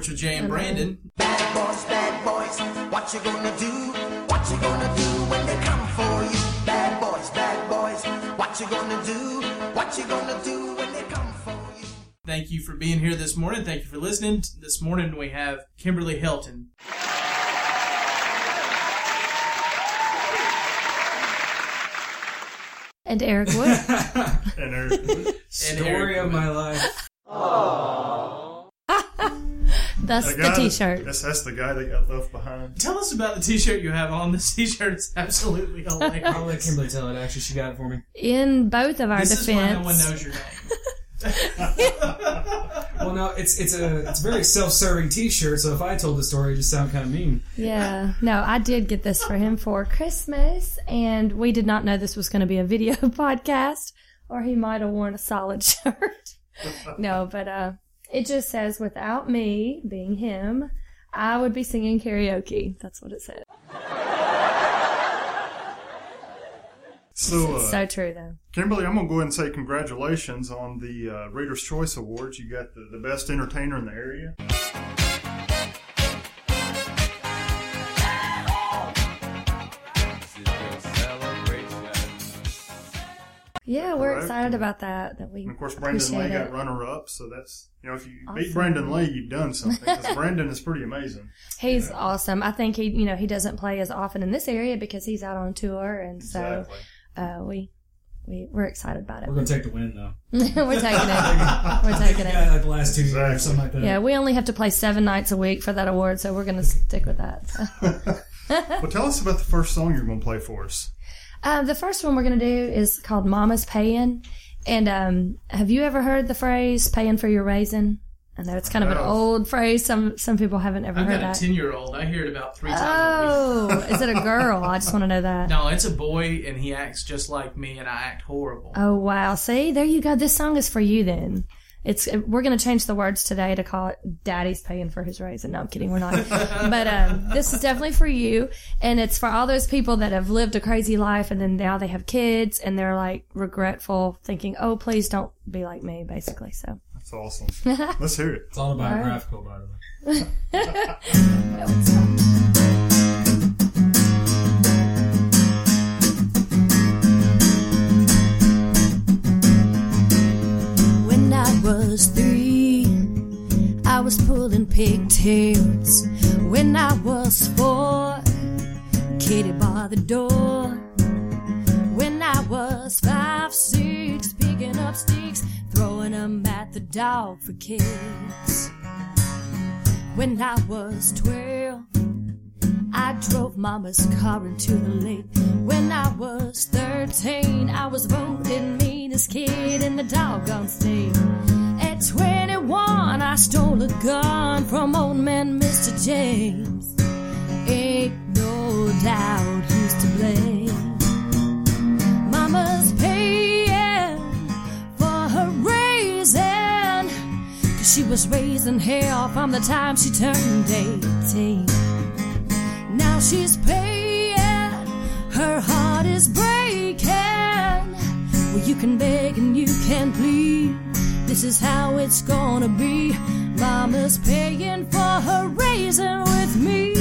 to the back porch with Jay and Brandon. Bad boys, bad boys, what you gonna do? What you gonna do when they come for you? Bad boys, bad boys, what you gonna do? What you gonna do when they come for you? Thank you for being here this morning. Thank you for listening. This morning we have Kimberly Hilton. And Eric Wood. And there's Story of my life. That's a the guy- t-shirt. That's, that's the guy that got left behind. Tell us about the t-shirt you have on. This t-shirt is absolutely I'll let hilarious. Kimberly tell it. Actually, she got it for me. In both of our this is why no one defense, knows your name. Well, no, it's it's a it's a very self-serving T-shirt. So if I told the story, it just sound kind of mean. yeah, no, I did get this for him for Christmas, and we did not know this was going to be a video podcast, or he might have worn a solid shirt. no, but uh, it just says, "Without me being him, I would be singing karaoke." That's what it said. So, uh, So true, though. Kimberly, I'm going to go ahead and say congratulations on the uh, Reader's Choice Awards. You got the, the best entertainer in the area. Yeah, we're Correct. excited about that. That we And of course, Brandon Lee Lay it. got runner up. So that's, you know, if you Awesome. beat Brandon Lee, you've done something. Because Brandon is pretty amazing. He's awesome. I think he, you know, he doesn't play as often in this area because he's out on tour, and so Exactly. uh, we we we're excited about it. We're gonna take the win though. we're taking it. We're taking Yeah, it. like the last two years, Exactly. something like that. Yeah, we only have to play seven nights a week for that award, so we're going to stick with that. Well, tell us about the first song you're going to play for us. Uh, the first one we're going to do is called "Mama's Paying," and um, have you ever heard the phrase "paying for your raisin"? I know it's kind of an old phrase. Some some people haven't ever heard it. I've heard got a ten-year-old. I hear it about three times a Oh, is it a girl? I just want to know that. No, it's a boy, and he acts just like me, and I act horrible. Oh wow! See, there you go. This song is for you. Then it's we're gonna change the words today to call it "Daddy's paying for his raisin." No, I'm kidding. We're not. but um, this is definitely for you, and it's for all those people that have lived a crazy life and then now they have kids and they're like regretful, thinking, "Oh, please don't be like me." Basically, so That's awesome. Let's hear it. It's autobiographical, by the way. was three, I was pulling pigtails. When I was four, Kitty bar the door. When I was five, six, picking up sticks, throwing them at the dog for kicks. When I was twelve, I drove mama's car into the lake. When I was 13, I was voted meanest kid in the doggone state. At 21, I stole a gun from old man Mr. James. Ain't no doubt who's to blame. Mama's paying for her raising. Cause she was raising hell from the time she turned 18. Now she's paying, her heart is breaking. Well, you can beg and you can plead. This is how it's gonna be. Mama's paying for her raising with me.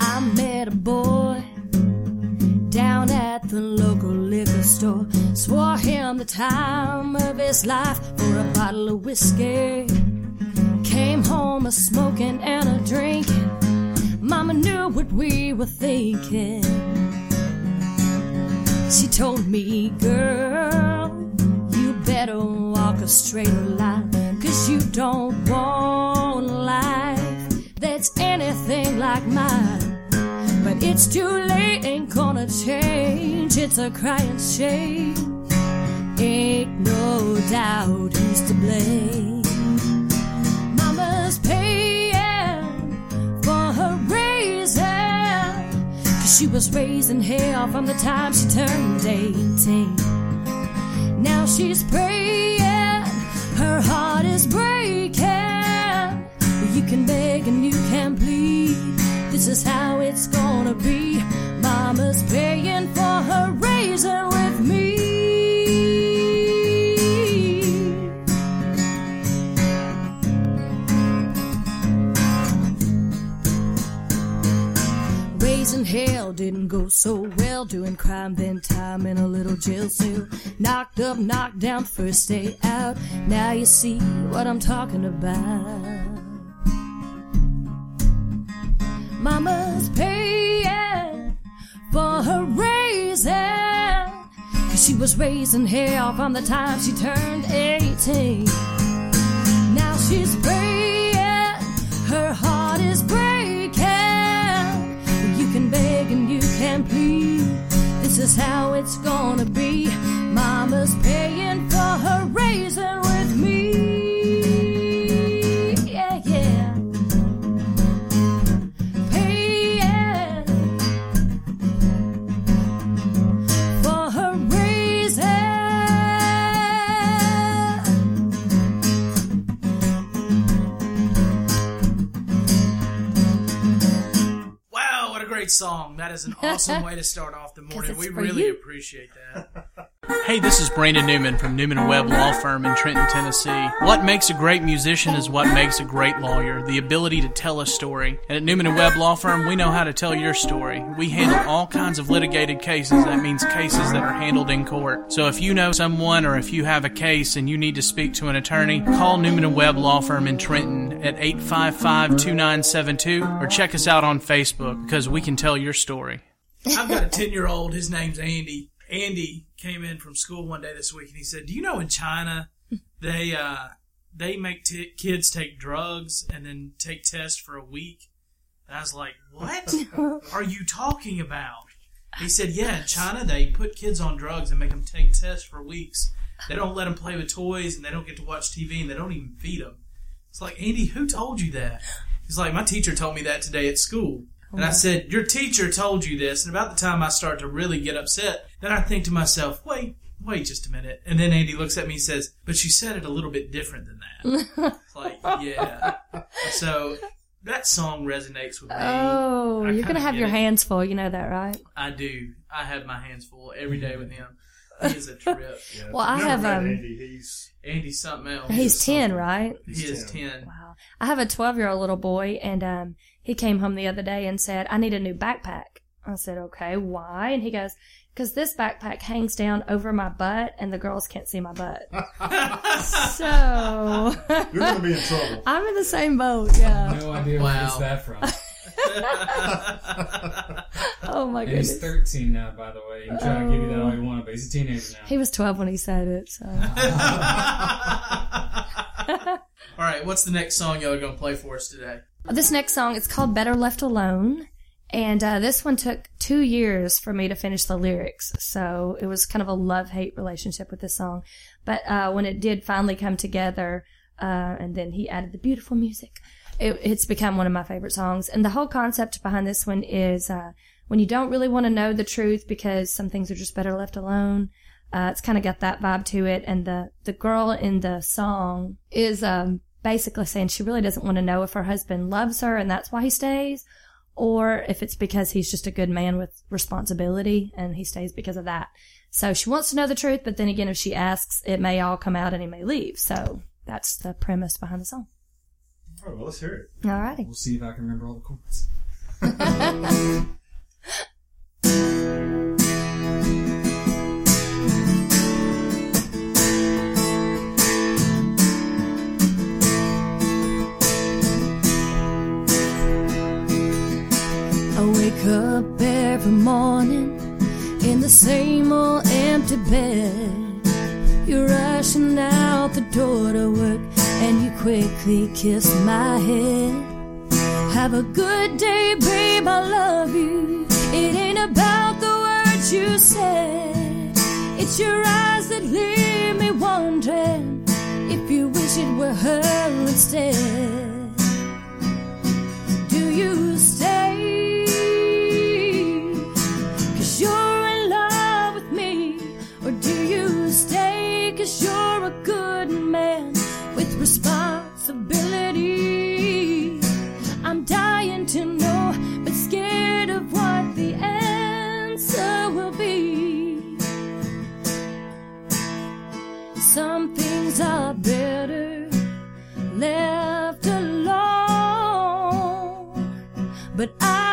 I met a boy down at the local liquor store. Swore him the time of his life for a bottle of whiskey. Came home a smoking and a drinking. Mama knew what we were thinking. She told me, girl, you better walk a straighter line. Cause you don't want life that's anything like mine. But it's too late, ain't gonna change. It's a crying shame. Ain't no doubt who's to blame. She was raising hell from the time she turned 18. Now she's praying, her heart is breaking. You can beg and you can plead. This is how it's gonna be. Mama's paying for her raising with me. Didn't go so well. Doing crime, then time in a little jail cell. Knocked up, knocked down, first day out. Now you see what I'm talking about. Mama's paying for her raising. Cause she was raising hell from the time she turned 18. Now she's praying, her heart is breaking. Can plead. This is how it's gonna be. Mama's paying for her raising with me. That is an awesome way to start off the morning. We really you. appreciate that. Hey, this is Brandon Newman from Newman and Webb Law Firm in Trenton, Tennessee. What makes a great musician is what makes a great lawyer, the ability to tell a story. And at Newman and Webb Law Firm, we know how to tell your story. We handle all kinds of litigated cases. That means cases that are handled in court. So if you know someone or if you have a case and you need to speak to an attorney, call Newman and Webb Law Firm in Trenton at 855-2972 or check us out on Facebook because we can tell your story. I've got a 10 year old. His name's Andy. Andy came in from school one day this week and he said, Do you know in China they, uh, they make t- kids take drugs and then take tests for a week? And I was like, What are you talking about? He said, Yeah, in China they put kids on drugs and make them take tests for weeks. They don't let them play with toys and they don't get to watch TV and they don't even feed them. It's like, Andy, who told you that? He's like, My teacher told me that today at school. And I said, Your teacher told you this. And about the time I start to really get upset, then I think to myself, Wait, wait just a minute. And then Andy looks at me and says, But she said it a little bit different than that. Like, yeah. So that song resonates with me. Oh, I you're gonna have your it. hands full. You know that, right? I do. I have my hands full every day with him. He is a trip. Yeah. Well, I have, met um, Andy. He's Andy's something else. He's ten, right? he is 10. 10. Wow. I have a 12 year old little boy, and um, he came home the other day and said, I need a new backpack. I said, okay, why? And he goes, because this backpack hangs down over my butt, and the girls can't see my butt. so you're going to be in trouble. I'm in the same boat, yeah. No idea where Wow. he's that from. Oh my And he's 13 now, by the way. He's trying to give you that all you oh. want, but he's a teenager now. He was 12 when he said it, so. All right, what's the next song y'all are going to play for us today? This next song, it's called Better Left Alone. And uh, this one took two years for me to finish the lyrics. So it was kind of a love hate relationship with this song. But uh, when it did finally come together, uh, and then he added the beautiful music, it, it's become one of my favorite songs. And the whole concept behind this one is uh, when you don't really want to know the truth because some things are just better left alone. Uh, it's kind of got that vibe to it. And the, the girl in the song is um, basically saying she really doesn't want to know if her husband loves her and that's why he stays, or if it's because he's just a good man with responsibility and he stays because of that. So she wants to know the truth, but then again, if she asks, it may all come out and he may leave. So that's the premise behind the song. All right, well, let's hear it. Alrighty. We'll see if I can remember all the chords. up every morning in the same old empty bed. You're rushing out the door to work and you quickly kiss my head. Have a good day, babe, I love you. It ain't about the words you said. It's your eyes that leave me wondering if you wish it were her instead. Do you to know, but scared of what the answer will be. Some things are better left alone, but I.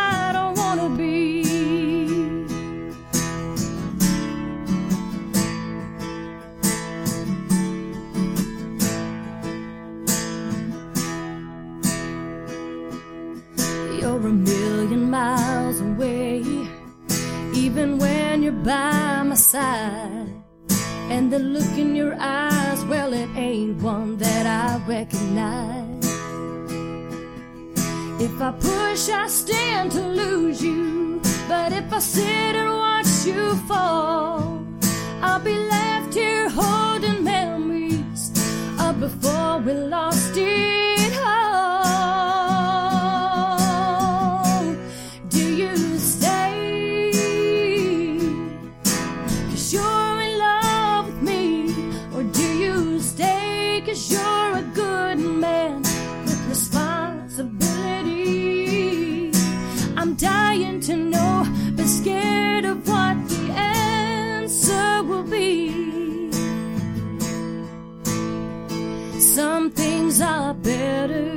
And the look in your eyes, well, it ain't one that I recognize. If I push, I stand to lose you. But if I sit and watch you fall, I'll be left here holding memories of before we lost it better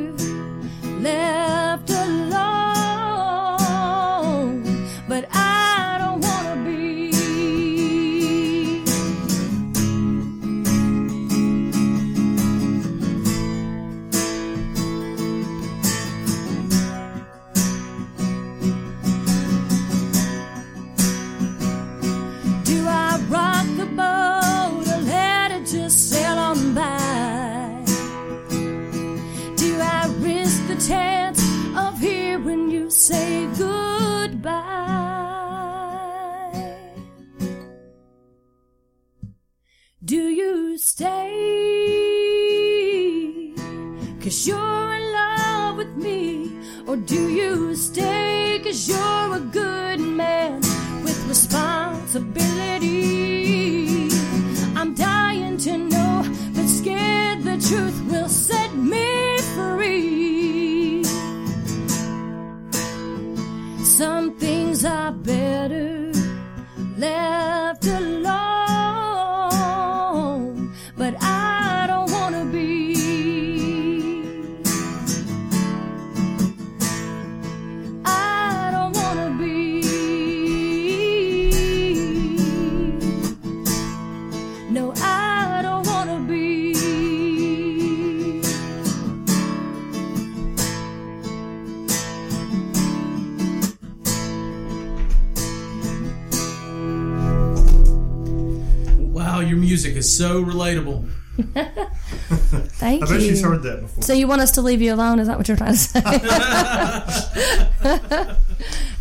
music is so relatable. Thank I bet you. she's heard that before. So you want us to leave you alone? Is that what you're trying to say?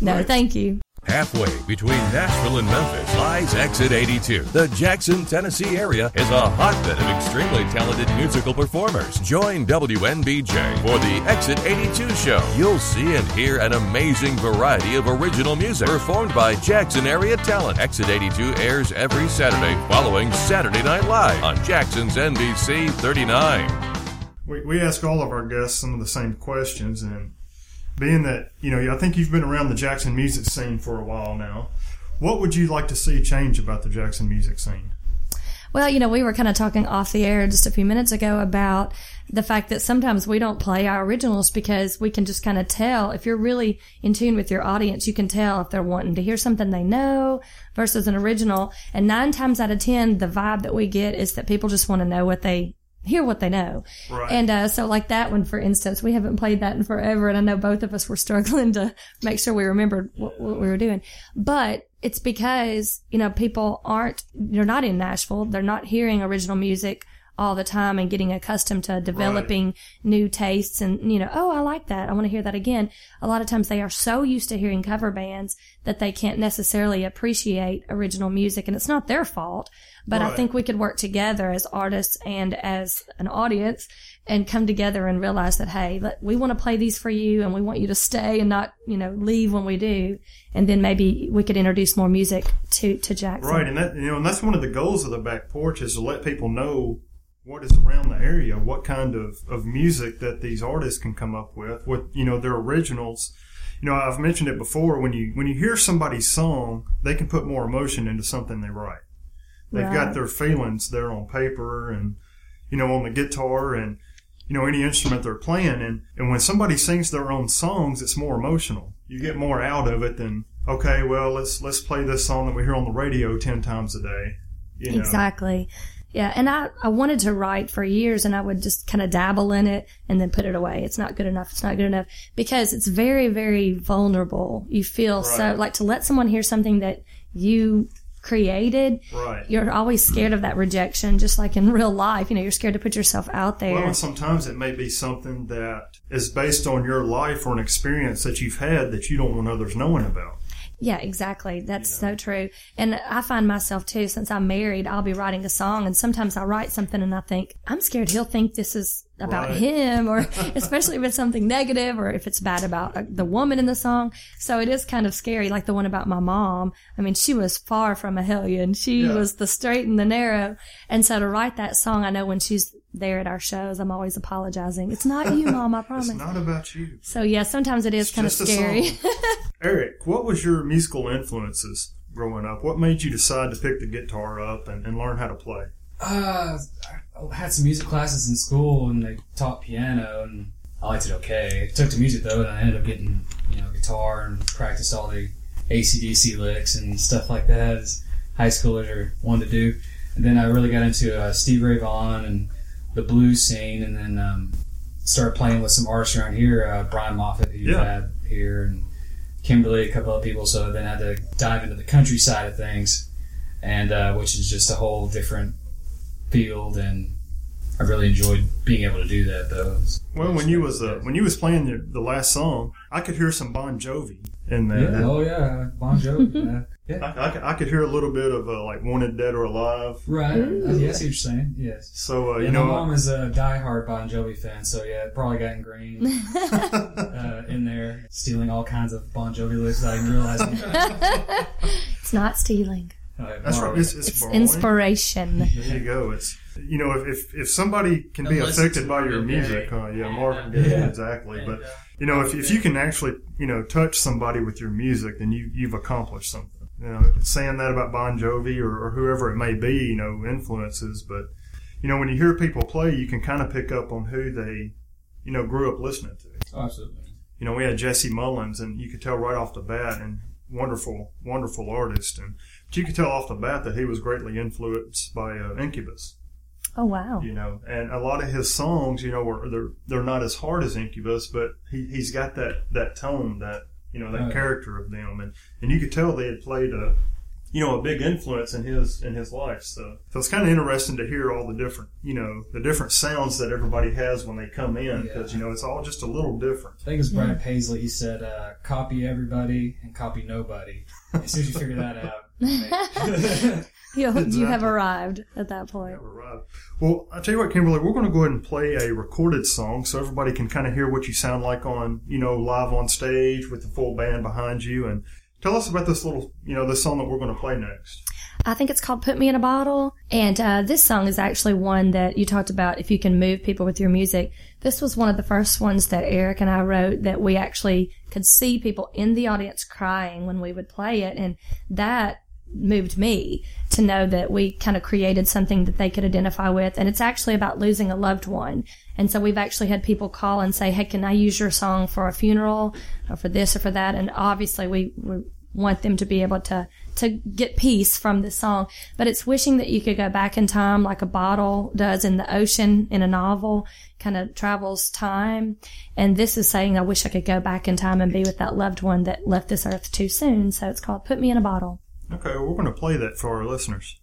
no, thank you. Halfway between Nashville and Memphis lies Exit 82. The Jackson, Tennessee area is a hotbed of extremely talented musical performers. Join WNBJ for the Exit 82 show. You'll see and hear an amazing variety of original music performed by Jackson area talent. Exit 82 airs every Saturday following Saturday Night Live on Jackson's NBC 39. we, we ask all of our guests some of the same questions, and being that you know, I think you've been around the Jackson music scene for a while now. What would you like to see change about the Jackson music scene? Well, you know, we were kind of talking off the air just a few minutes ago about the fact that sometimes we don't play our originals because we can just kind of tell if you're really in tune with your audience, you can tell if they're wanting to hear something they know versus an original. And nine times out of 10, the vibe that we get is that people just want to know what they hear what they know. Right. And uh, so, like that one, for instance, we haven't played that in forever, and I know both of us were struggling to make sure we remembered what, what we were doing. But it's because you know people aren't they're not in Nashville, they're not hearing original music all the time and getting accustomed to developing new tastes and you know oh i like that. I want to hear that again. A lot of times they are so used to hearing cover bands that they can't necessarily appreciate original music and it's not their fault but i think we could work together as artists and as an audience and come together and realize that hey we want to play these for you and we want you to stay and not you know leave when we do. And then maybe we could introduce more music to to jackson. Right, and that you know, and that's one of the goals of the back porch is to let people know what is around the area, what kind of, of music that these artists can come up with, what you know, their originals. You know, I've mentioned it before. When you when you hear somebody's song, they can put more emotion into something they write. They've got their feelings there on paper and you know on the guitar and you know any instrument they're playing and and when somebody sings their own songs it's more emotional you get more out of it than okay well let's let's play this song that we hear on the radio 10 times a day you know Exactly. Yeah, and I, I wanted to write for years and I would just kind of dabble in it and then put it away. It's not good enough. It's not good enough because it's very, very vulnerable. You feel so like to let someone hear something that you created. right You're always scared of that rejection, just like in real life. You know, you're scared to put yourself out there. Well, and sometimes it may be something that is based on your life or an experience that you've had that you don't want others knowing about. Yeah, exactly. That's so true. And I find myself too, since I'm married, I'll be writing a song and sometimes I write something and I think, I'm scared he'll think this is about Right. him or especially if it's something negative or if it's bad about uh, the woman in the song. So it is kind of scary, like the one about my mom. I mean, she was far from a hellion. She Yeah. was the straight and the narrow. And so to write that song, I know when she's there at our shows, I'm always apologizing. It's not you, mom, I promise. It's not about you. so yeah, sometimes it is kind of scary. Eric, what was your musical influences growing up? What made you decide to pick the guitar up and, and learn how to play? Uh, I had some music classes in school, and they taught piano, and I liked it okay. took to music though, and I ended up getting you know guitar and practiced all the ACDC licks and stuff like that as high schoolers are wanted to do. And then I really got into uh, Steve Ray Vaughan and the blues scene, and then um, started playing with some artists around here, uh, Brian Moffat, who you Yeah. had here, and Kimberly, a couple of people. So then I had to dive into the country side of things, and uh, which is just a whole different field, and I really enjoyed being able to do that. Though. Well, when you was uh, when you was playing the, the last song, I could hear some Bon Jovi in there. yeah, oh yeah, Bon Jovi. yeah, I, I, could, I could hear a little bit of uh, like "Wanted Dead or Alive." right. Uh, yeah, I see what you're saying. Yes. So uh, Yeah, you know, my mom is a diehard Bon Jovi fan, so yeah, it probably got ingrained uh, in there, stealing all kinds of Bon Jovi lyrics without even realizing. it's not stealing. Uh, that's right. It's, it's, It's inspiration. There you go. It's you know if if, if somebody can be Unless it's affected by your music, Gaye. uh, yeah, Marvin Gaye, Yeah. exactly. But And, uh, you know if if you can actually you know touch somebody with your music, then you you've accomplished something. You know, saying that about Bon Jovi or, or whoever it may be, you know, influences. But you know when you hear people play, you can kind of pick up on who they you know grew up listening to. Oh, absolutely. you know, we had Jesse Mullins, and you could tell right off the bat, and wonderful, wonderful artist, and but you could tell off the bat that he was greatly influenced by uh, Incubus. Oh wow. You know, and a lot of his songs, you know, are they're they're not as hard as Incubus, but he he's got that that tone, that you know, that Right. character of them, and and you could tell they had played a you know a big influence in his in his life. So so it's kind of interesting to hear all the different you know the different sounds that everybody has when they come in because you know it's all just a little different. I think it was Brad Paisley. He said, uh, "Copy everybody and copy nobody." As soon as you figure that out, You, you have arrived at that point. Right. Well, I'll tell you what, Kimberly, we're going to go ahead and play a recorded song so everybody can kind of hear what you sound like on, you know, live on stage with the full band behind you. And tell us about this little, you know, this song that we're going to play next. I think it's called Put Me in a Bottle. And uh, this song is actually one that you talked about if you can move people with your music. This was one of the first ones that Eric and I wrote that we actually could see people in the audience crying when we would play it. And that moved me to know that we kind of created something that they could identify with. And it's actually about losing a loved one. And so we've actually had people call and say, Hey, can I use your song for a funeral or for this or for that? And obviously we, we want them to be able to, to get peace from this song. But it's wishing that you could go back in time like a bottle does in the ocean in a novel, kind of travels time. And this is saying, I wish I could go back in time and be with that loved one that left this earth too soon. So it's called Put Me in a Bottle. Okay, well, we're going to play that for our listeners.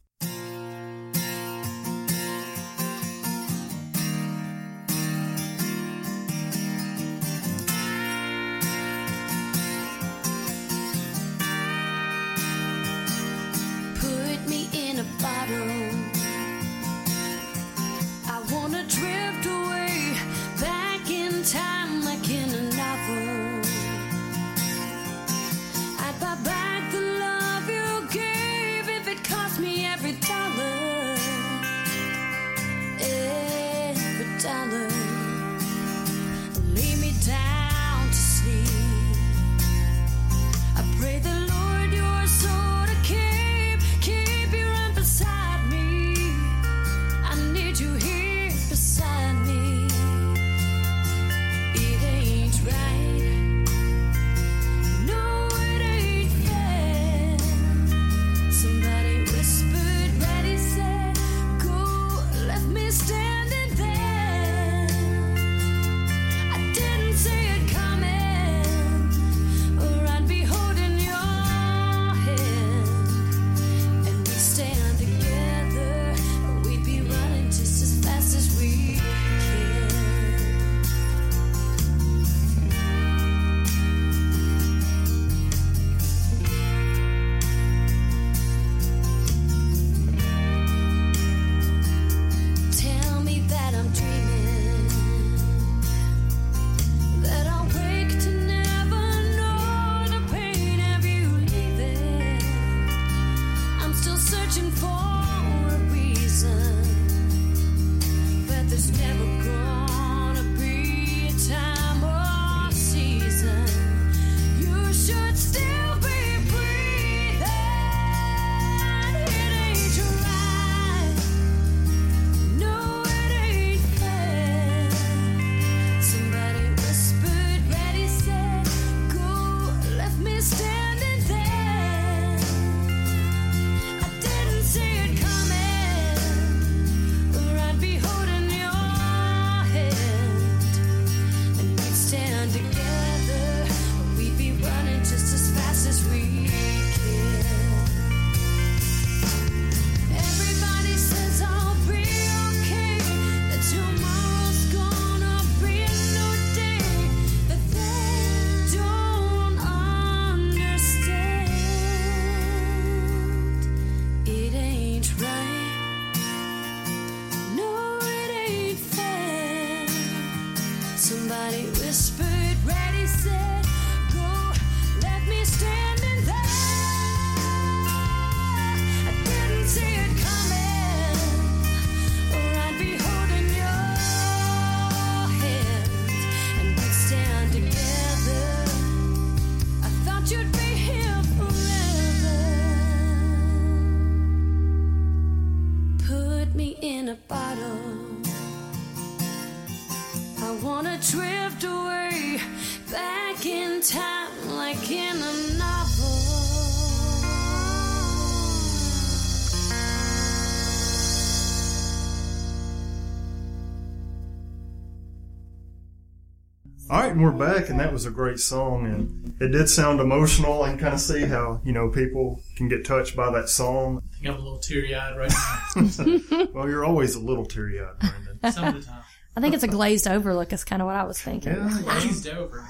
And we're back, and that was a great song, and it did sound emotional, and kind of see how you know people can get touched by that song. I think I'm a little teary eyed right now. Well, you're always a little teary eyed, Brandon. Some of the time. I think it's a glazed over look. Is kind of what I was thinking. Yeah, Glazed over.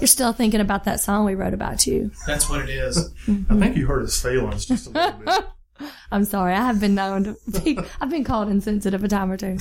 You're still thinking about that song we wrote about you. That's what it is. I think you hurt his feelings just a little bit. I'm sorry. I have been known to be, I've been called insensitive a time or two.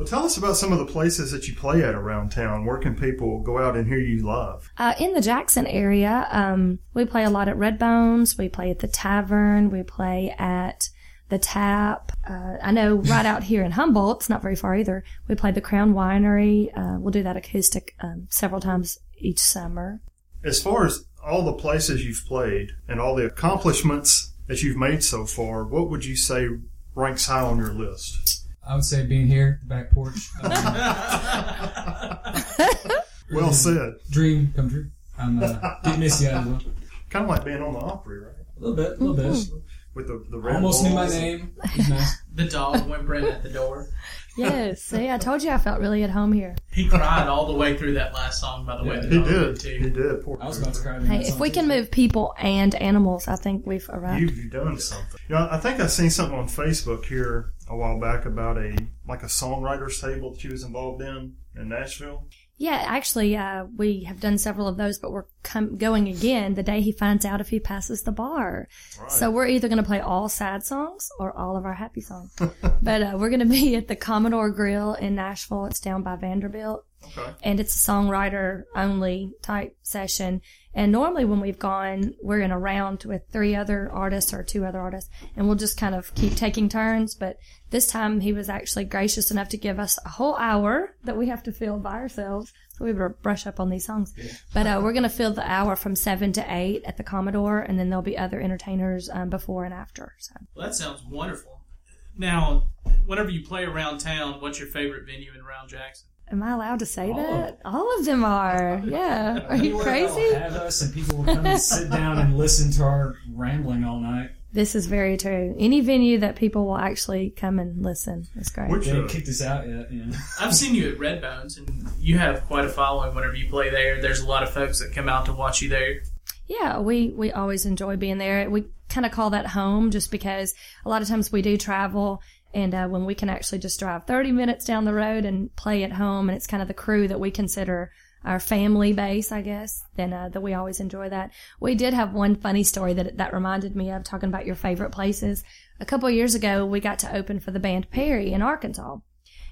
Well, tell us about some of the places that you play at around town. Where can people go out and hear you live? Uh, in the Jackson area, um, we play a lot at Red Bones. We play at the Tavern. We play at the Tap. Uh, I know right out here in Humboldt, it's not very far either. We play the Crown Winery. Uh, we'll do that acoustic um, several times each summer. As far as all the places you've played and all the accomplishments that you've made so far, what would you say ranks high on your list? I would say being here, the back porch, um, Well said. dream come true. I'm uh, getting Missy out as well. Kind of like being on the Opry, right? A little bit, a little bit. With the the red Almost knew my balls. name. He's nice. The dog whimpering at the door. Yes. See, I told you I felt really at home here. He cried all the way through that last song, by the way. Yeah, the He dog did. too. He did. Poor I was about to cry. Hey, if we can move people and animals, I think we've arrived. You've you've done something. You know, I think I seen something on Facebook here a while back about a like a songwriters table that she was involved in in Nashville. Yeah, actually, uh, we have done several of those, but we're com- going again the day he finds out if he passes the bar. Right. So we're either going to play all sad songs or all of our happy songs. but uh, we're going to be at the Commodore Grill in Nashville. It's down by Vanderbilt. Okay. and it's a songwriter only type session. And normally when we've gone, we're in a round with three other artists or two other artists, and we'll just kind of keep taking turns. But this time he was actually gracious enough to give us a whole hour that we have to fill by ourselves. So we better brush up on these songs. But uh, we're going to fill the hour from seven to eight at the Commodore, and then there'll be other entertainers um, before and after. So. Well, that sounds wonderful. Now, whenever you play around town, what's your favorite venue in Round Jackson? Am I allowed to say All of that? All of them are. Yeah. Are you crazy? that'll Have us and people will come and sit down and listen to our rambling all night. This is very true. Any venue that people will actually come and listen is great. Which They uh, ain't kicked us out yet. You know. I've seen you at Redbones, and you have quite a following whenever you play there. There's a lot of folks that come out to watch you there. Yeah, we, we always enjoy being there. We kind of call that home just because a lot of times we do travel and uh, when we can actually just drive 30 minutes down the road and play at home and it's kind of the crew that we consider our family base, I guess, then uh, that we always enjoy that. We did have one funny story that that reminded me of talking about your favorite places. A couple of years ago, we got to open for the band Perry in Arkansas.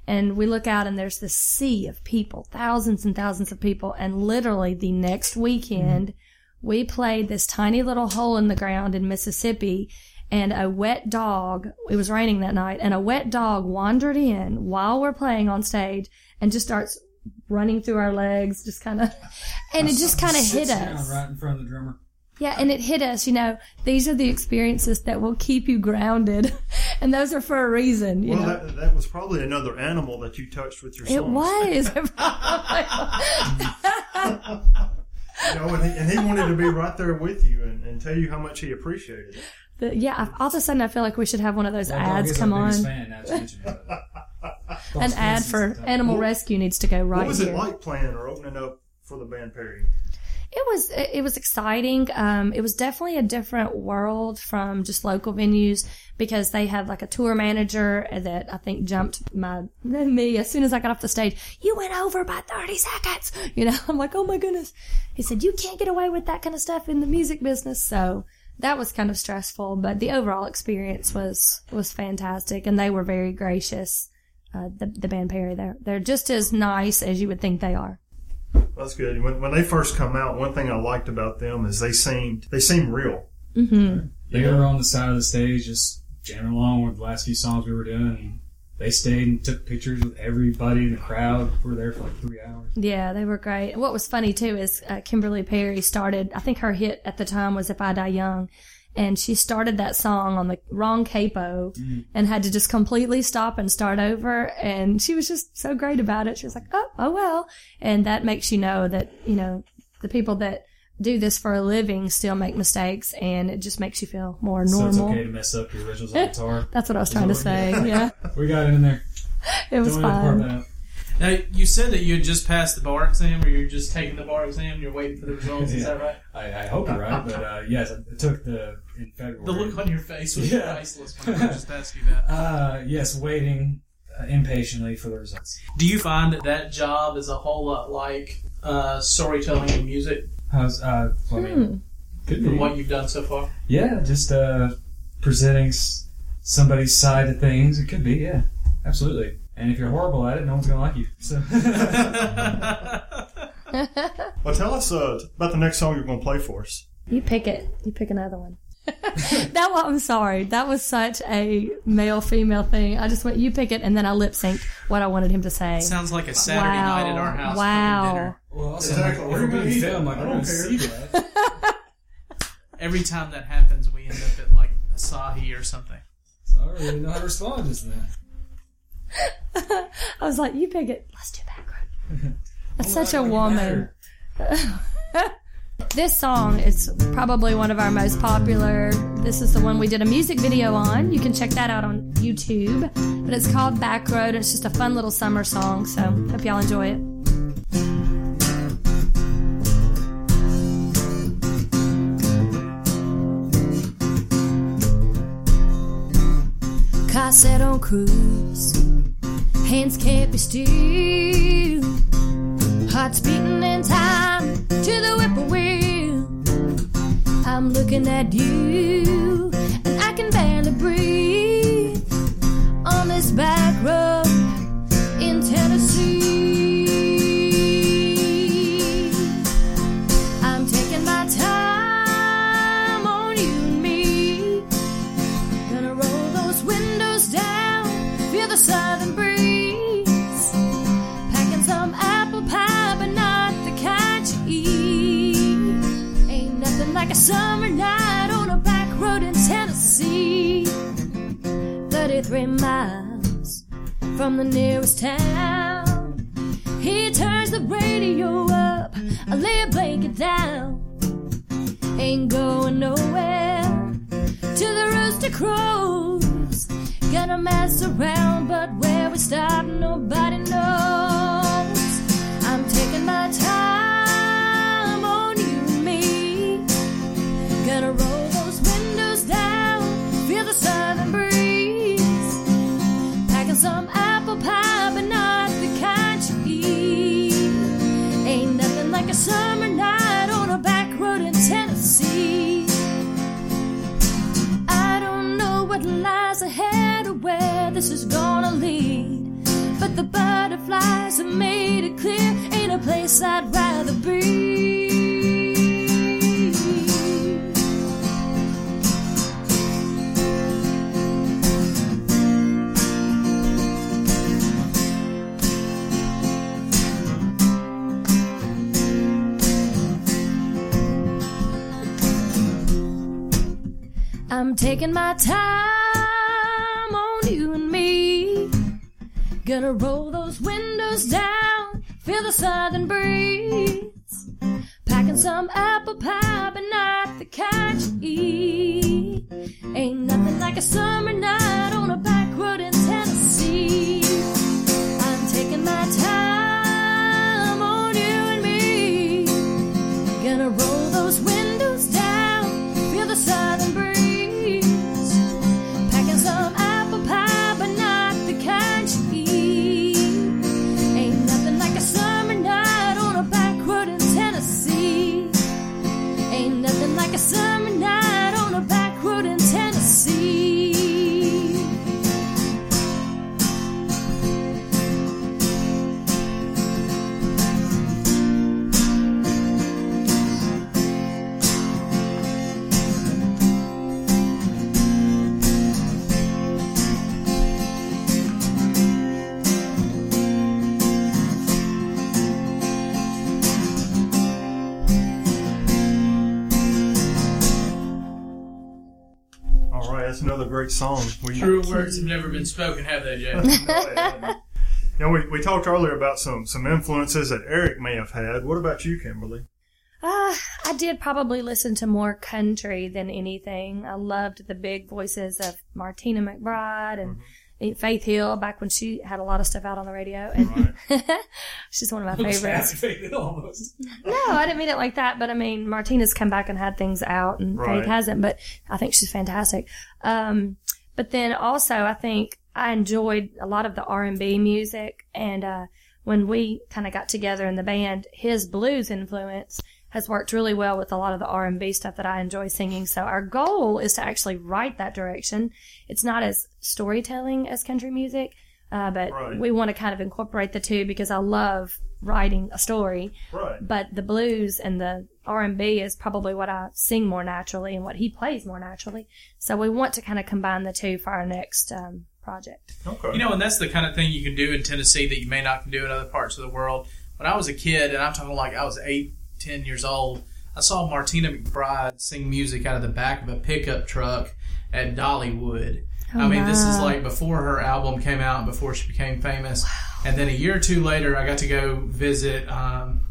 And we look out and there's this sea of people, thousands and thousands of people. And literally the next weekend, we played this tiny little hole in the ground in Mississippi and a wet dog, it was raining that night, and a wet dog wandered in while we're playing on stage and just starts running through our legs, just kind of, and it just kind of hit Sits down us. right in front of the drummer. Yeah, and it hit us, you know, these are the experiences that will keep you grounded. and those are for a reason, you well, know. that, that was probably another animal that you touched with your It songs. was. You know, and he, and he wanted to be right there with you and, and tell you how much he appreciated it. The- yeah, all of a sudden I feel like we should have one of those That ads come on. Fan, now that you mention it. An ad for stuff. Animal Rescue needs to go right what was here. it like playing or opening up for the band Perry? It was it it was exciting. Um, it was definitely a different world from just local venues because they had like a tour manager that I think jumped my me as soon as I got off the stage. You went over by thirty seconds. You know, I'm like, oh my goodness. He said you can't get away with that kind of stuff in the music business. So that was kind of stressful, but the overall experience was was fantastic, and they were very gracious. Uh, the the band Perry, they're they're just as nice as you would think they are. That's good. When, when they first come out, one thing I liked about them is they seemed they seemed real. They were on the side of the stage just jamming along with the last few songs we were doing. They stayed and took pictures with everybody in the crowd. We were there for like three hours. Yeah, they were great. What was funny too is uh, Kimberly Perry started. I think her hit at the time was "If I Die Young," and she started that song on the wrong capo and had to just completely stop and start over. And she was just so great about it. She was like, oh, oh well. And that makes you know that, you know, the people that do this for a living still make mistakes and it just makes you feel more So it's normal. okay to mess up your originals on guitar. That's what I was trying to say. Yeah. We got it in there. It was Don't even fun. Now, you said that you had just passed the bar exam, or you're just taking the bar exam and you're waiting for the results. Is Yeah. that right? I, I hope you're right, but uh, yes, I took the in February. The look on your face was Yeah. priceless when I just asked you that. Uh, yes, waiting uh, impatiently for the results. Do you find that that job is a whole lot like uh, storytelling and music How's uh? Well, I mean, could from what you've done so far? Yeah, just uh, presenting s- somebody's side of things. It could be, yeah, absolutely. And if you're horrible at it, no one's gonna like you. So Well, tell us uh, about the next song you're going to play for us. You pick it. You pick another one. that one, I'm sorry. That was such a male female thing. I just went, you pick it, and then I lip synced what I wanted him to say. Sounds like a Saturday wow. night at our house. Wow. cooking well, also, Exactly. If Where we're gonna being eat filmed, it? like I we're don't gonna care. see that. Every time that happens, we end up at like Asahi or something. Sorry, I didn't know how to respond just then. I was like, you pick it. Let's do background. That's such a woman. This song is probably one of our most popular. This is the one we did a music video on. You can check that out on YouTube. But it's called Back Road. and It's just a fun little summer song. So hope y'all enjoy it. Car set on cruise. Hands can't be still. Heart's beating in time to the whippoorwill. I'm looking at you, and I can barely breathe on this back road 33 miles from the nearest town. He turns the radio up, I lay a blanket down. Ain't going nowhere to the rooster crows. Gonna mess around, but where we stop, nobody knows. I'm taking my time on you and me. Gonna roll the butterflies have made it clear ain't a place I'd rather be. I'm taking my time Gonna roll those windows down, feel the southern breeze. Packing some apple pie, but not the eat. Ain't nothing like a summer night on a back road in Tennessee. I'm taking my time on you and me. Gonna roll Ain't nothing like a summer night great song. We, True words have never been spoken, have they, Jay? No, they. You know, we, we talked earlier about some, some influences that Eric may have had. What about you, Kimberly? Uh, I did probably listen to more country than anything. I loved the big voices of Martina McBride and Faith Hill back when she had a lot of stuff out on the radio. And she's one of my favorites. Almost. No, I didn't mean it like that. But I mean, Martina's come back and had things out, and Right. Faith hasn't. But I think she's fantastic. Um, but then also, I think I enjoyed a lot of the R and B music, and uh, when we kind of got together in the band, his blues influence has worked really well with a lot of the R and B stuff that I enjoy singing. So our goal is to actually write that direction. It's not as storytelling as country music. Uh, but Right. we want to kind of incorporate the two because I love writing a story Right. but the blues and the R&B is probably what I sing more naturally and what he plays more naturally. So we want to kind of combine the two for our next um, project. Okay. You know, and that's the kind of thing you can do in Tennessee that you may not can do in other parts of the world. When I was a kid, and I'm talking like I was eight, ten years old, I saw Martina McBride sing music out of the back of a pickup truck at Dollywood. I mean, this is like before her album came out, before she became famous. And then a year or two later, I got to go visit um,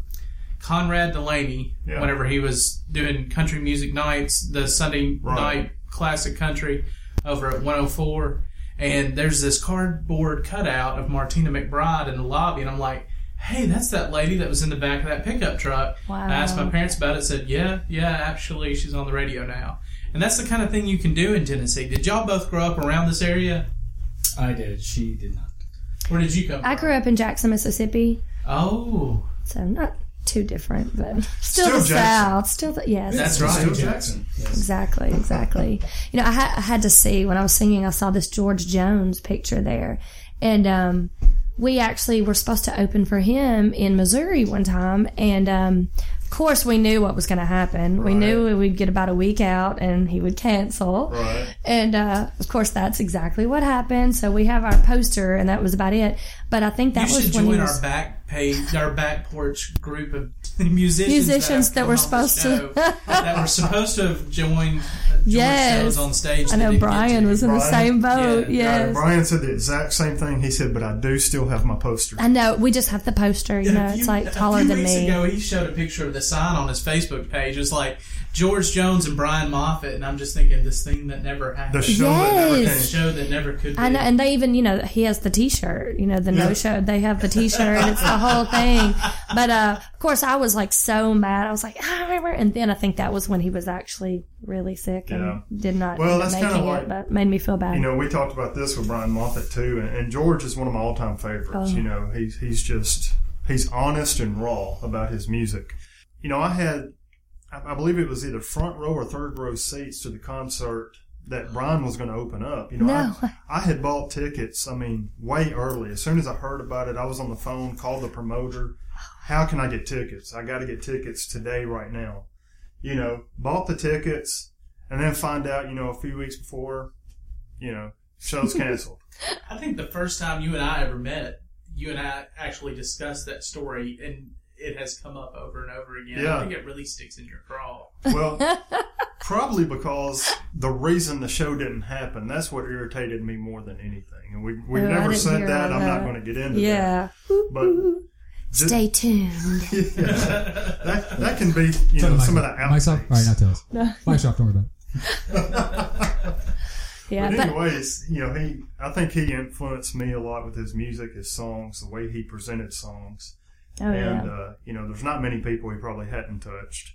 Conrad Delaney Yeah. whenever he was doing country music nights, the Sunday Right. night classic country over at 104. And there's this cardboard cutout of Martina McBride in the lobby, and I'm like, hey, that's that lady that was in the back of that pickup truck. Wow. I asked my parents about it, said, yeah, yeah, actually, she's on the radio now. And that's the kind of thing you can do in Tennessee. Did y'all both grow up around this area? I did. She did not. Where did you come from? I grew up in Jackson, Mississippi, Oh, so not too different, but still, Still the Jackson. South. Still, the, yes, that's right. Still Jackson. Yes. exactly, exactly. You know, I, ha- I had to see when I was singing. I saw this George Jones picture there, and um, we actually were supposed to open for him in Missouri one time, and um, of course we knew what was going to happen. We knew we'd get about a week out, and he would cancel. Right. And uh, of course, that's exactly what happened. So we have our poster, and that was about it. But I think that you was when he was. our back page, our back porch group of musicians. Musicians have that were on the supposed to- show that were supposed to have joined uh, George Yes. On stage. I know Brian was in the same boat. Yeah. Uh, yes. Brian said the exact same thing. He said, but I do still have my poster. I know. We just have the poster. You know, A it's like taller a few than weeks me. ago, he showed a picture of the sign on his Facebook page. It's like George Jones and Brian Moffat, and I'm just thinking this thing that never happened. The happened, show that never Yes. the show that never could. Be. I know, and they even, you know, he has the T-shirt. You know, the Yeah. no show. They have the T-shirt, and it's the whole thing. But uh, of course, I was like so mad. I was like, ah, remember? And then I think that was when he was actually really sick and Yeah. did not Well, end that's kinda making like- it, but made me feel bad. You know, we talked about this with Brian Moffat too, and, and George is one of my all-time favorites. Oh. You know, he's he's just he's honest and raw about his music. You know, I had, I I believe it was either front row or third row seats to the concert that Brian was going to open up. You know, No. I, I had bought tickets. I mean, way early. As soon as I heard about it, I was on the phone, called the promoter. How can I get tickets? I got to get tickets today, right now. You know, bought the tickets, and then find out, you know, a few weeks before, you know, show's canceled. I think the first time you and I ever met, you and I actually discussed that story, and it has come up over and over again. Yeah. I think it really sticks in your craw. Well, probably because the reason the show didn't happen, that's what irritated me more than anything. And we, we've Oh, never said that. I'm not going to get into that. yeah. that. But just, Stay tuned. that, that can be, you know, Turn some of the off. Mic's off? All right, now tell us. Mic's off, don't worry about it. Yeah, but but you know, he I think he influenced me a lot with his music, his songs, the way he presented songs. Oh yeah. and uh, you know, there's not many people he probably hadn't touched.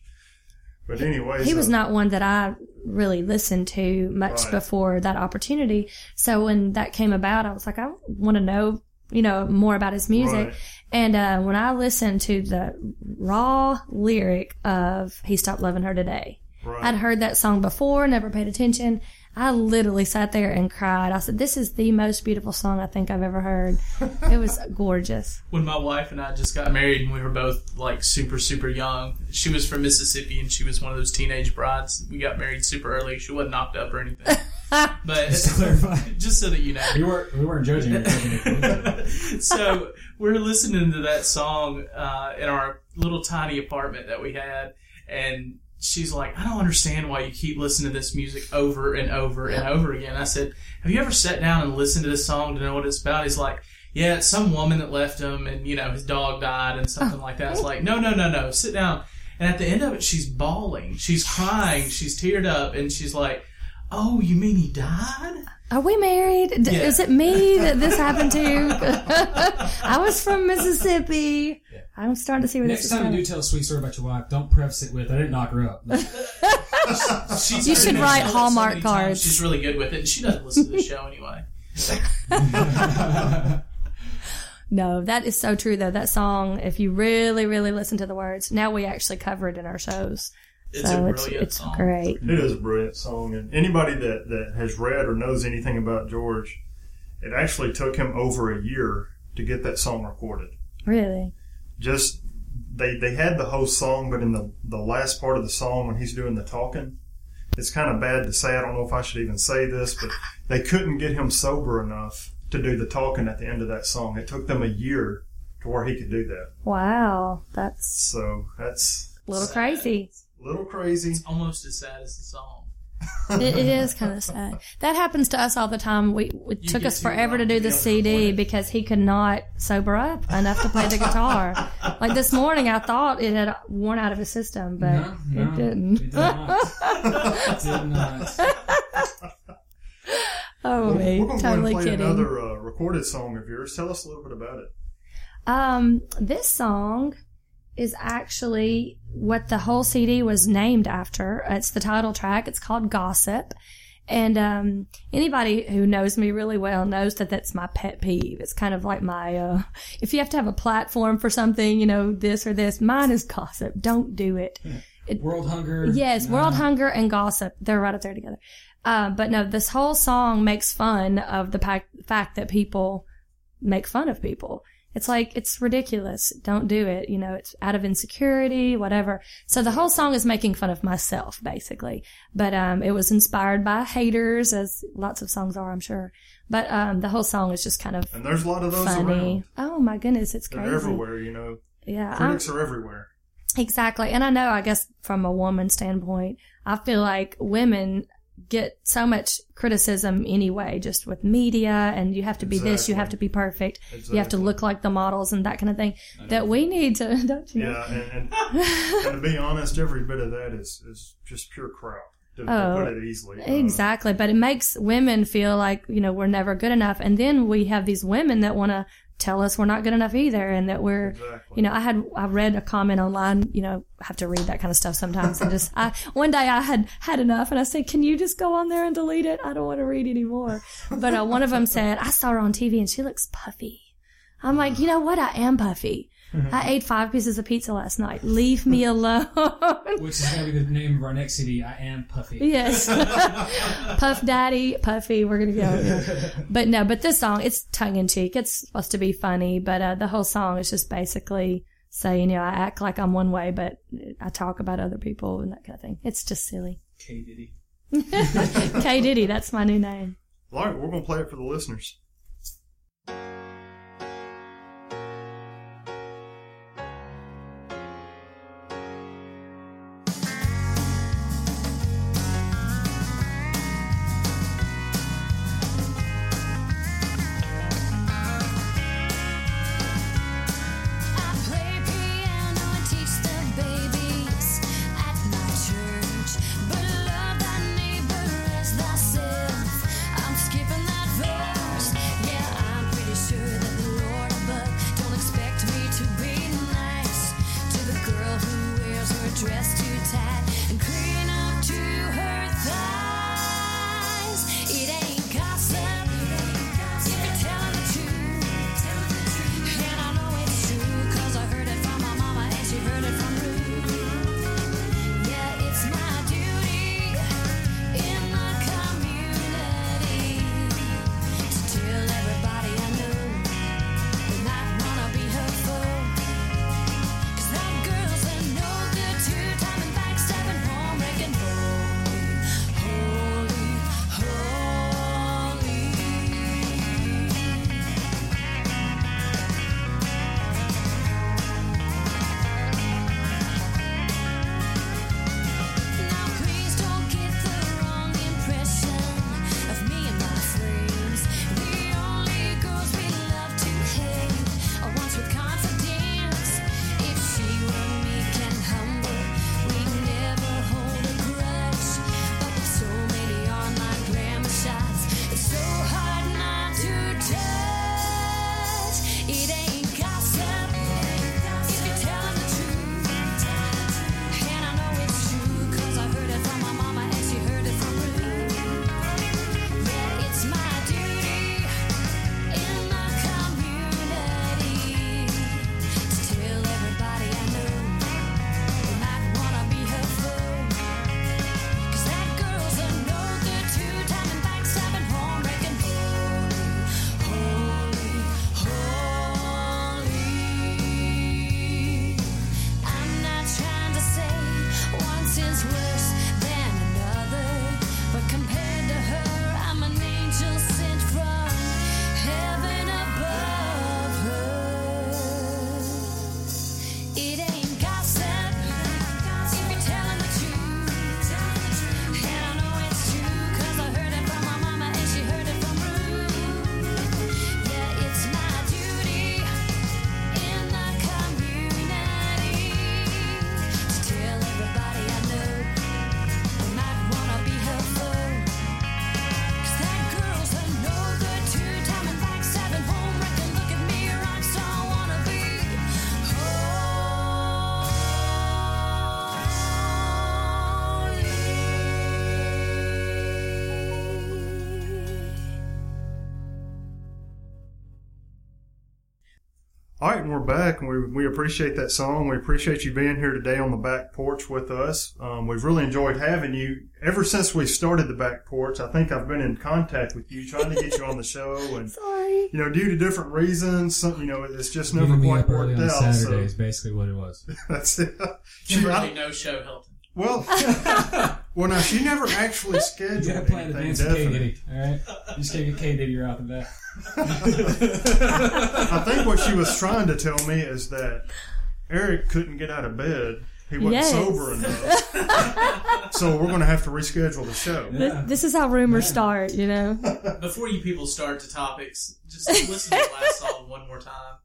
But anyway, he was uh, not one that I really listened to much Right. before that opportunity. So when that came about, I was like, I want to know, you know, more about his music. Right. And uh, when I listened to the raw lyric of "He Stopped Loving Her Today," Right. I'd heard that song before, never paid attention. I literally sat there and cried. I said, "This is the most beautiful song I think I've ever heard." it was gorgeous. when my wife and I just got married and we were both like super super young. She was from Mississippi and she was one of those teenage brides. We got married super early. She wasn't knocked up or anything. but clarify. just so that you know. We weren't we weren't judging. her. so we're listening to that song uh, in our little tiny apartment that we had, and she's like, I don't understand why you keep listening to this music over and over and over again. I said, Have you ever sat down and listened to this song to know what it's about? He's like, Yeah, it's some woman that left him and, you know, his dog died and something like that. It's oh. like, No, no, no, no, sit down. And at the end of it, she's bawling. She's crying. She's teared up and she's like, Oh, you mean he died? Are we married? Yeah. Is it me that this happened to? I was from Mississippi. I'm starting to see where Next this is time you do tell a sweet story about your wife, don't preface it with "I didn't knock her up." She's You should write told so Hallmark times. cards. She's really good with it, and she doesn't listen to the show anyway. No, that is so true though. That song, if you really, really listen to the words, now we actually cover it in our shows. It's so a it's brilliant it's song. great. It is a brilliant song, and anybody that, that has read or knows anything about George, it actually took him over a year to get that song recorded. Really. Just they they had the whole song, but in the the last part of the song when he's doing the talking, it's kind of bad to say. I don't know if I should even say this, but they couldn't get him sober enough to do the talking at the end of that song. It took them a year to where he could do that. Wow, that's So that's a little crazy. a little crazy. It's almost as sad as the song. It, it is kind of sad. That happens to us all the time. We it took us forever to do the be able to CD because he could not sober up enough to play the guitar. like this morning, I thought it had worn out of his system, but no, no, it didn't. It did not. It did not. Oh, me, We're going to totally play kidding. another uh, recorded song of yours. Tell us a little bit about it. Um, this song is actually what the whole CD was named after. It's the title track. It's called Gossip. And um, anybody who knows me really well knows that that's my pet peeve. It's kind of like my, uh, if you have to have a platform for something, you know, this or this, mine is gossip. Don't do it. World hunger. Yes, no. world hunger and gossip. They're right up there together. Um, but no, this whole song makes fun of the pac- fact that people make fun of people. It's like, it's ridiculous. Don't do it. You know, it's out of insecurity, whatever. So the whole song is making fun of myself, basically. But, um, it was inspired by haters, as lots of songs are, I'm sure. But, um, the whole song is just kind of And there's a lot of those funny. around. Oh my goodness, it's They're crazy. everywhere, you know. Yeah. I'm- Critics are everywhere. Exactly. And I know, I guess from a woman standpoint, I feel like women get so much criticism anyway, just with media and you have to be this, you have to be perfect, you have to look like the models and that kind of thing that we need to, don't you know? Yeah, and, and, and to be honest, every bit of that is, is just pure crap, to, to Oh, put it easily. Uh, Exactly. But it makes women feel like, you know, we're never good enough. And then we have these women that want to tell us we're not good enough either and that we're, Exactly. you know, I had, I read a comment online, you know, I have to read that kind of stuff sometimes and just, I, one day I had had enough and I said, can you just go on there and delete it? I don't want to read anymore. But uh, one of them said, I saw her on TV and she looks puffy. I'm like, you know what? I am puffy. I ate five pieces of pizza last night. Leave me alone. Which is going to be the name of our next CD. I am Puffy. Yes. Puff Daddy, Puffy, we're gonna go. But no, but this song, it's tongue in cheek. It's supposed to be funny, but uh, the whole song is just basically saying, you know, I act like I'm one way, but I talk about other people and that kind of thing. It's just silly. K Diddy. K Diddy, that's my new name. All right, we're going to play it for the listeners. And we're back, and we, we appreciate that song. We appreciate you being here today on the back porch with us. Um, we've really enjoyed having you. Ever since we started the back porch, I think I've been in contact with you, trying to get you on the show, and Sorry. you know, due to different reasons, some, you know, it's just never Giving me quite up early worked on out. Saturday So is basically what it was. that's it. Truly no show, Hilton. Well, well, now she never actually scheduled You gotta plan the anything dance with K. Diddy, alright? You just gotta get K Diddy right off the bat. I think what she was trying to tell me is that Eric couldn't get out of bed. He wasn't Yes. sober enough. so we're going to have to reschedule the show. Th- This is how rumors start, you know. Before you people start to topics, just listen to the last song one more time.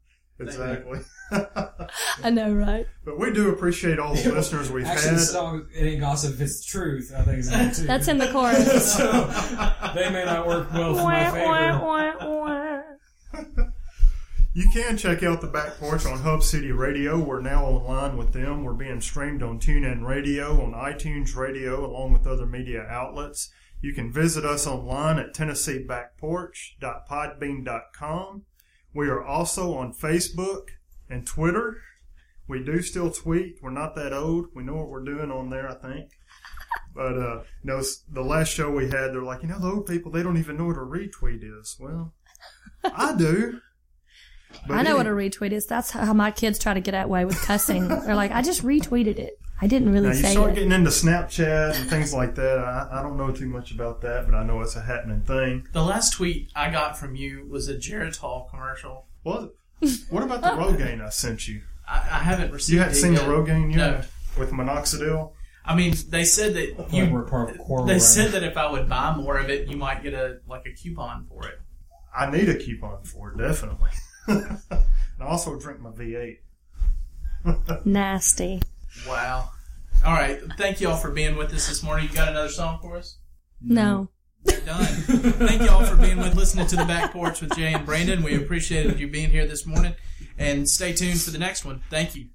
Exactly. I know, right? But we do appreciate all the listeners we've Actually, had. the song "It Ain't Gossip If It's Truth" I think is too. That's in the chorus. they may not work well for my favor. You can check out the back porch on Hub City Radio. We're now online with them. We're being streamed on TuneIn Radio, on iTunes Radio, along with other media outlets. You can visit us online at TennesseeBackPorch.podbean.com. We are also on Facebook and Twitter. We do still tweet. We're not that old. We know what we're doing on there, I think. But uh, you know, the last show we had, they're like, you know, the old people they don't even know what a retweet is. Well, I do. But I know what a retweet is. That's how my kids try to get away with cussing. They're like, I just retweeted it. I didn't really Now you say start it. getting into Snapchat and things like that. I, I don't know too much about that, but I know it's a happening thing. The last tweet I got from you was a Geritol commercial. What? What about the Rogaine I sent you? I, I haven't received. You hadn't it seen the yet. Rogaine No. yet with minoxidil? I mean, they said that you. we're part of a quarrel They right said that if I would buy more of it, you might get a like a coupon for it. I need a coupon for it, definitely. and I also drink my V8. Nasty. Wow. All right. Thank you all for being with us this morning. You got another song for us? No. We're done. Thank you all for being with, listening to the back porch with Jay and Brandon. We appreciated you being here this morning, and stay tuned for the next one. Thank you.